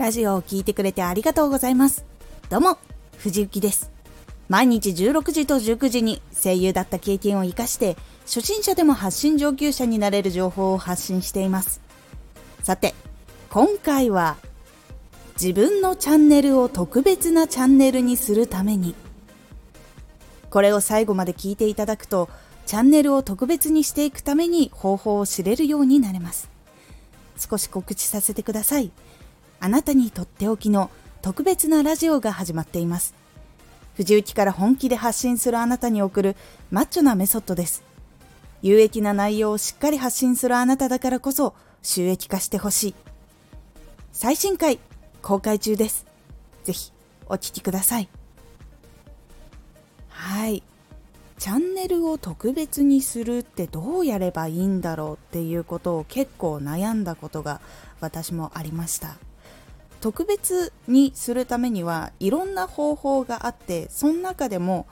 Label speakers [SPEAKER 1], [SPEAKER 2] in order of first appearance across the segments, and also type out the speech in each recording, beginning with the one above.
[SPEAKER 1] ラジオを聴いてくれてありがとうございます。どうも藤幸です。毎日16時と19時に声優だった経験を活かして初心者でも発信上級者になれる情報を発信しています。さて今回は自分のチャンネルを特別なチャンネルにするためにこれを最後まで聞いていただくとチャンネルを特別にしていくために方法を知れるようになれます。少し告知させてください。あなたにとっておきの特別なラジオが始まっています。藤雪から本気で発信するあなたに送るマッチョなメソッドです。有益な内容をしっかり発信するあなただからこそ収益化してほしい。最新回公開中です。ぜひお聴きください。はい。チャンネルを特別にするってどうやればいいんだろうっていうことを結構悩んだことが私もありました。特別にするためにはいろんな方法があってその中でも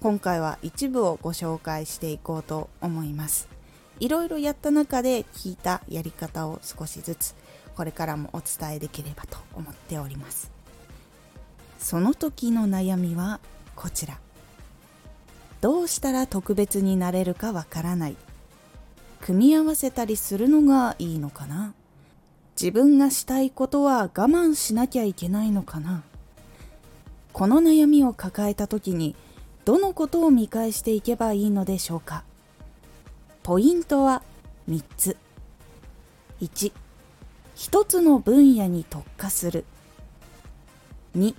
[SPEAKER 1] 今回は一部をご紹介していこうと思います。いろいろやった中で聞いたやり方を少しずつこれからもお伝えできればと思っております。その時の悩みはこちら。どうしたら特別になれるかわからない。組み合わせたりするのがいいのかな。自分がしたいことは我慢しなきゃいけないのかな？この悩みを抱えた時にどのことを見返していけばいいのでしょうか？ポイントは3つ。1一つの分野に特化する。2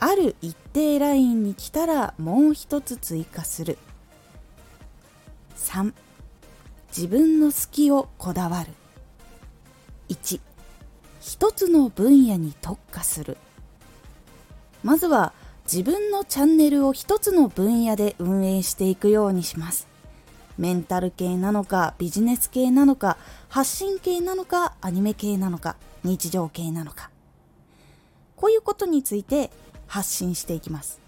[SPEAKER 1] ある一定ラインに来たらもう一つ追加する。3自分の好きをこだわる。1一つの分野に特化する。まずは自分のチャンネルを一つの分野で運営していくようにします。メンタル系なのかビジネス系なのか発信系なのかアニメ系なのか日常系なのか。こういうことについて発信していきます。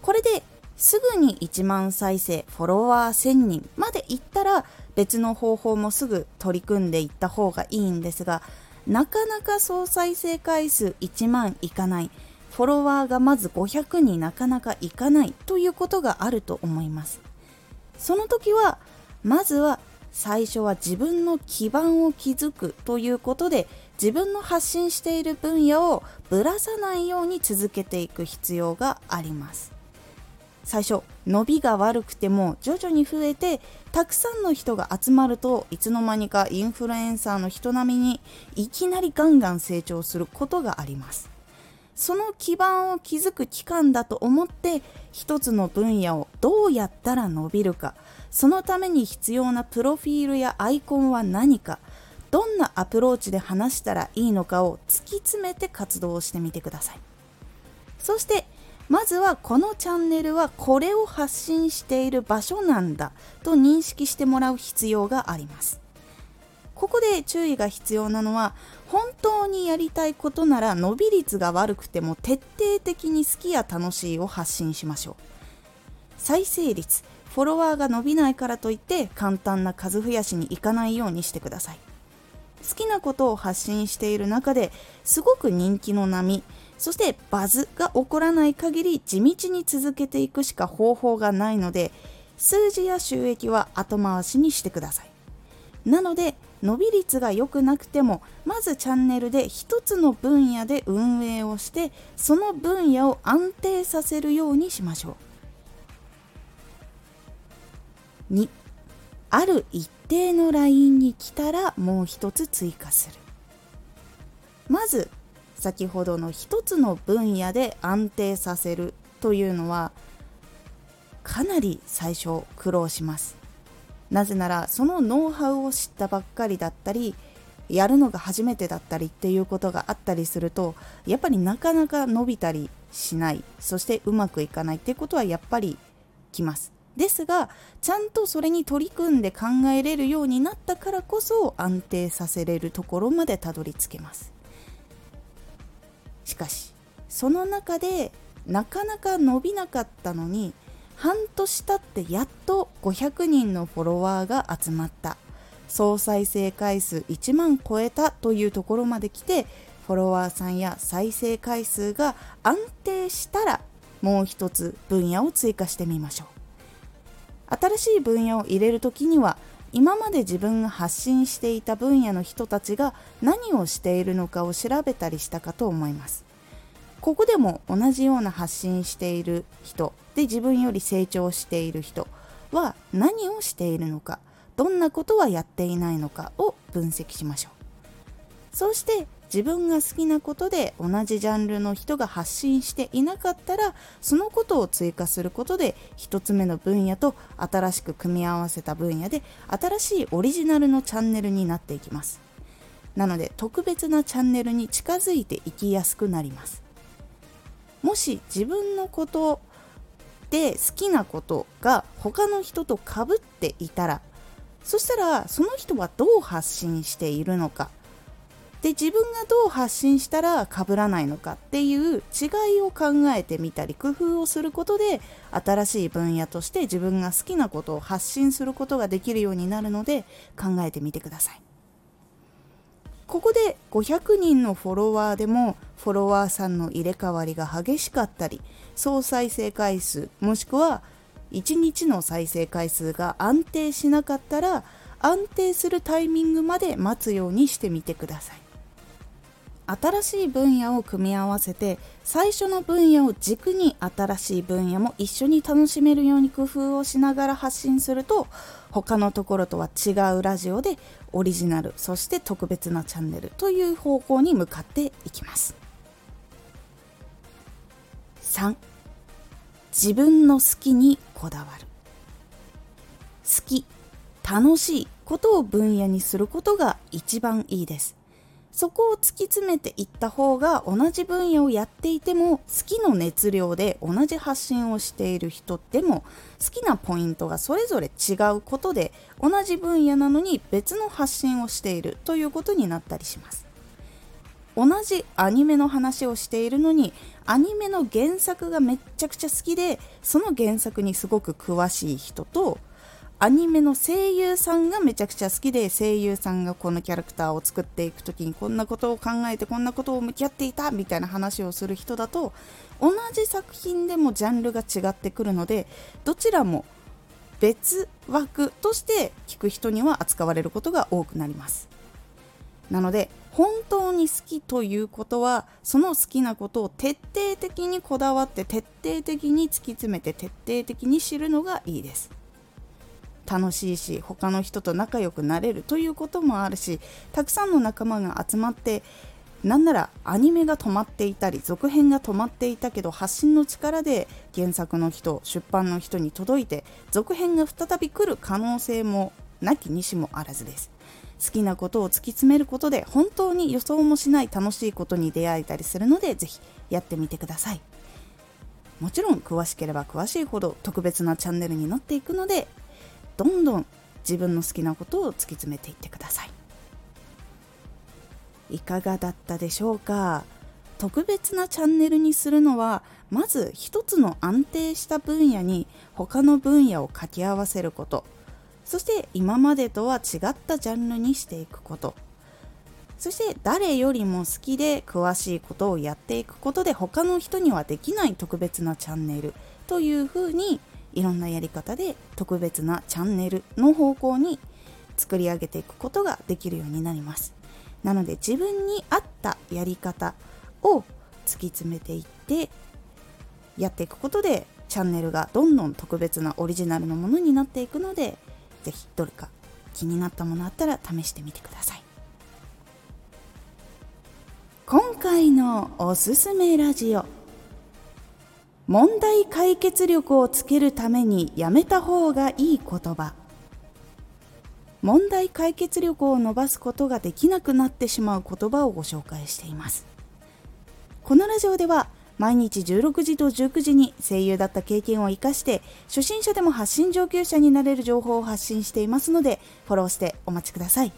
[SPEAKER 1] これですぐに1万再生、フォロワー1000人までいったら別の方法もすぐ取り組んでいった方がいいんですが、なかなか総再生回数1万いかない、フォロワーがまず500になかなかいかないということがあると思います。その時は、まずは最初は自分の基盤を築くということで自分の発信している分野をぶらさないように続けていく必要があります最初伸びが悪くても徐々に増えてたくさんの人が集まるといつの間にかインフルエンサーの人並みにいきなりガンガン成長することがあります。その基盤を築く期間だと思って一つの分野をどうやったら伸びるか。そのために必要なプロフィールやアイコンは何か。どんなアプローチで話したらいいのかを突き詰めて活動してみてください。そしてまずはこのチャンネルはこれを発信している場所なんだと認識してもらう必要があります。ここで注意が必要なのは本当にやりたいことなら伸び率が悪くても徹底的に好きや楽しいを発信しましょう。再生率フォロワーが伸びないからといって簡単な数増やしにいかないようにしてください。好きなことを発信している中ですごく人気の波そしてバズが起こらない限り地道に続けていくしか方法がないので数字や収益は後回しにしてください。なので伸び率が良くなくてもまずチャンネルで一つの分野で運営をしてその分野を安定させるようにしましょう。2ある一定のラインに来たらもう一つ追加する。まず先ほどの一つの分野で安定させるというのはかなり最初苦労します。なぜならそのノウハウを知ったばっかりだったりやるのが初めてだったりっていうことがあったりするとやっぱりなかなか伸びたりしない。そしてうまくいかないっていうことはやっぱりきます。ですがちゃんとそれに取り組んで考えれるようになったからこそ安定させれるところまでたどり着けます。しかしその中でなかなか伸びなかったのに半年経ってやっと500人のフォロワーが集まった。総再生回数1万超えたというところまで来てフォロワーさんや再生回数が安定したらもう一つ分野を追加してみましょう。新しい分野を入れる時には今まで自分が発信していた分野の人たちが何をしているのかを調べたりしたかと思います。ここでも同じような発信している人で自分より成長している人は何をしているのかどんなことはやっていないのかを分析しましょう。そうして自分が好きなことで同じジャンルの人が発信していなかったらそのことを追加することで1つ目の分野と新しく組み合わせた分野で新しいオリジナルのチャンネルになっていきます。なので特別なチャンネルに近づいていきやすくなります。もし自分のことで好きなことが他の人とかぶっていたらそしたらその人はどう発信しているのか。で自分がどう発信したら被らないのかっていう違いを考えてみたり工夫をすることで新しい分野として自分が好きなことを発信することができるようになるので考えてみてください。ここで500人のフォロワーでもフォロワーさんの入れ替わりが激しかったり総再生回数もしくは1日の再生回数が安定しなかったら安定するタイミングまで待つようにしてみてください。新しい分野を組み合わせて最初の分野を軸に新しい分野も一緒に楽しめるように工夫をしながら発信すると他のところとは違うラジオでオリジナルそして特別なチャンネルという方向に向かっていきます。3自分の好きにこだわる。好き楽しいことを分野にすることが一番いいです。そこを突き詰めていった方が同じ分野をやっていても好きの熱量で同じ発信をしている人でも好きなポイントがそれぞれ違うことで同じ分野なのに別の発信をしているということになったりします。同じアニメの話をしているのにアニメの原作がめっちゃくちゃ好きでその原作にすごく詳しい人とアニメの声優さんがめちゃくちゃ好きで声優さんがこのキャラクターを作っていく時にこんなことを考えてこんなことを向き合っていたみたいな話をする人だと同じ作品でもジャンルが違ってくるのでどちらも別枠として聞く人には扱われることが多くなります。なので本当に好きということはその好きなことを徹底的にこだわって徹底的に突き詰めて徹底的に知るのがいいです。楽しいし他の人と仲良くなれるということもあるしたくさんの仲間が集まってなんならアニメが止まっていたり続編が止まっていたけど発信の力で原作の人出版の人に届いて続編が再び来る可能性もなきにしもあらずです。好きなことを突き詰めることで本当に予想もしない楽しいことに出会えたりするのでぜひやってみてください。もちろん詳しければ詳しいほど特別なチャンネルになっていくのでどんどん自分の好きなことを突き詰めていってください。いかがだったでしょうか？特別なチャンネルにするのはまず一つの安定した分野に他の分野を掛け合わせること。そして今までとは違ったジャンルにしていくこと。そして誰よりも好きで詳しいことをやっていくことで他の人にはできない特別なチャンネルというふうにいろんなやり方で特別なチャンネルの方向に作り上げていくことができるようになります。なので自分に合ったやり方を突き詰めていってやっていくことでチャンネルがどんどん特別なオリジナルのものになっていくので是非どれか気になったものあったら試してみてください。今回のおすすめラジオ。問題解決力をつけるためにやめた方がいい言葉。問題解決力を伸ばすことができなくなってしまう言葉をご紹介しています。このラジオでは毎日16時と19時に声優だった経験を生かして初心者でも発信上級者になれる情報を発信していますのでフォローしてお待ちください。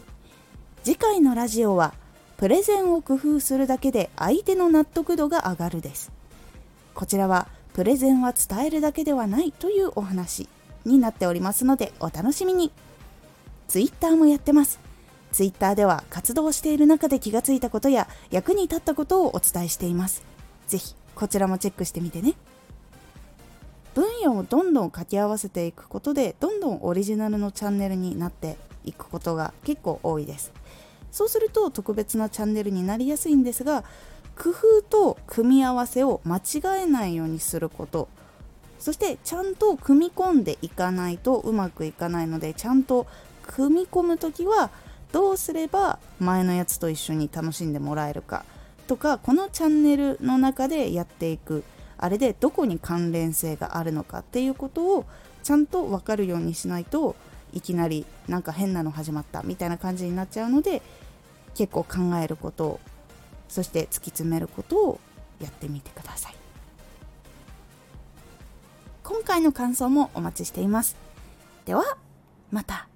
[SPEAKER 1] 次回のラジオはプレゼンを工夫するだけで相手の納得度が上がるです。こちらはプレゼンは伝えるだけではないというお話になっておりますのでお楽しみに Twitter もやってます Twitter では活動している中で気がついたことや役に立ったことをお伝えしています。ぜひこちらもチェックしてみてね。分野をどんどん掛け合わせていくことでどんどんオリジナルのチャンネルになっていくことが結構多いですそうすると特別なチャンネルになりやすいんですが工夫と組み合わせを間違えないようにすること。そしてちゃんと組み込んでいかないとうまくいかないのでちゃんと組み込む時はどうすれば前のやつと一緒に楽しんでもらえるか。とかこのチャンネルの中でやっていく。あれでどこに関連性があるのか。っていうことをちゃんと分かるようにしないといきなりなんか変なの始まったみたいな感じになっちゃうので結構考えることそして突き詰めることをやってみてください。今回の感想もお待ちしています。ではまた。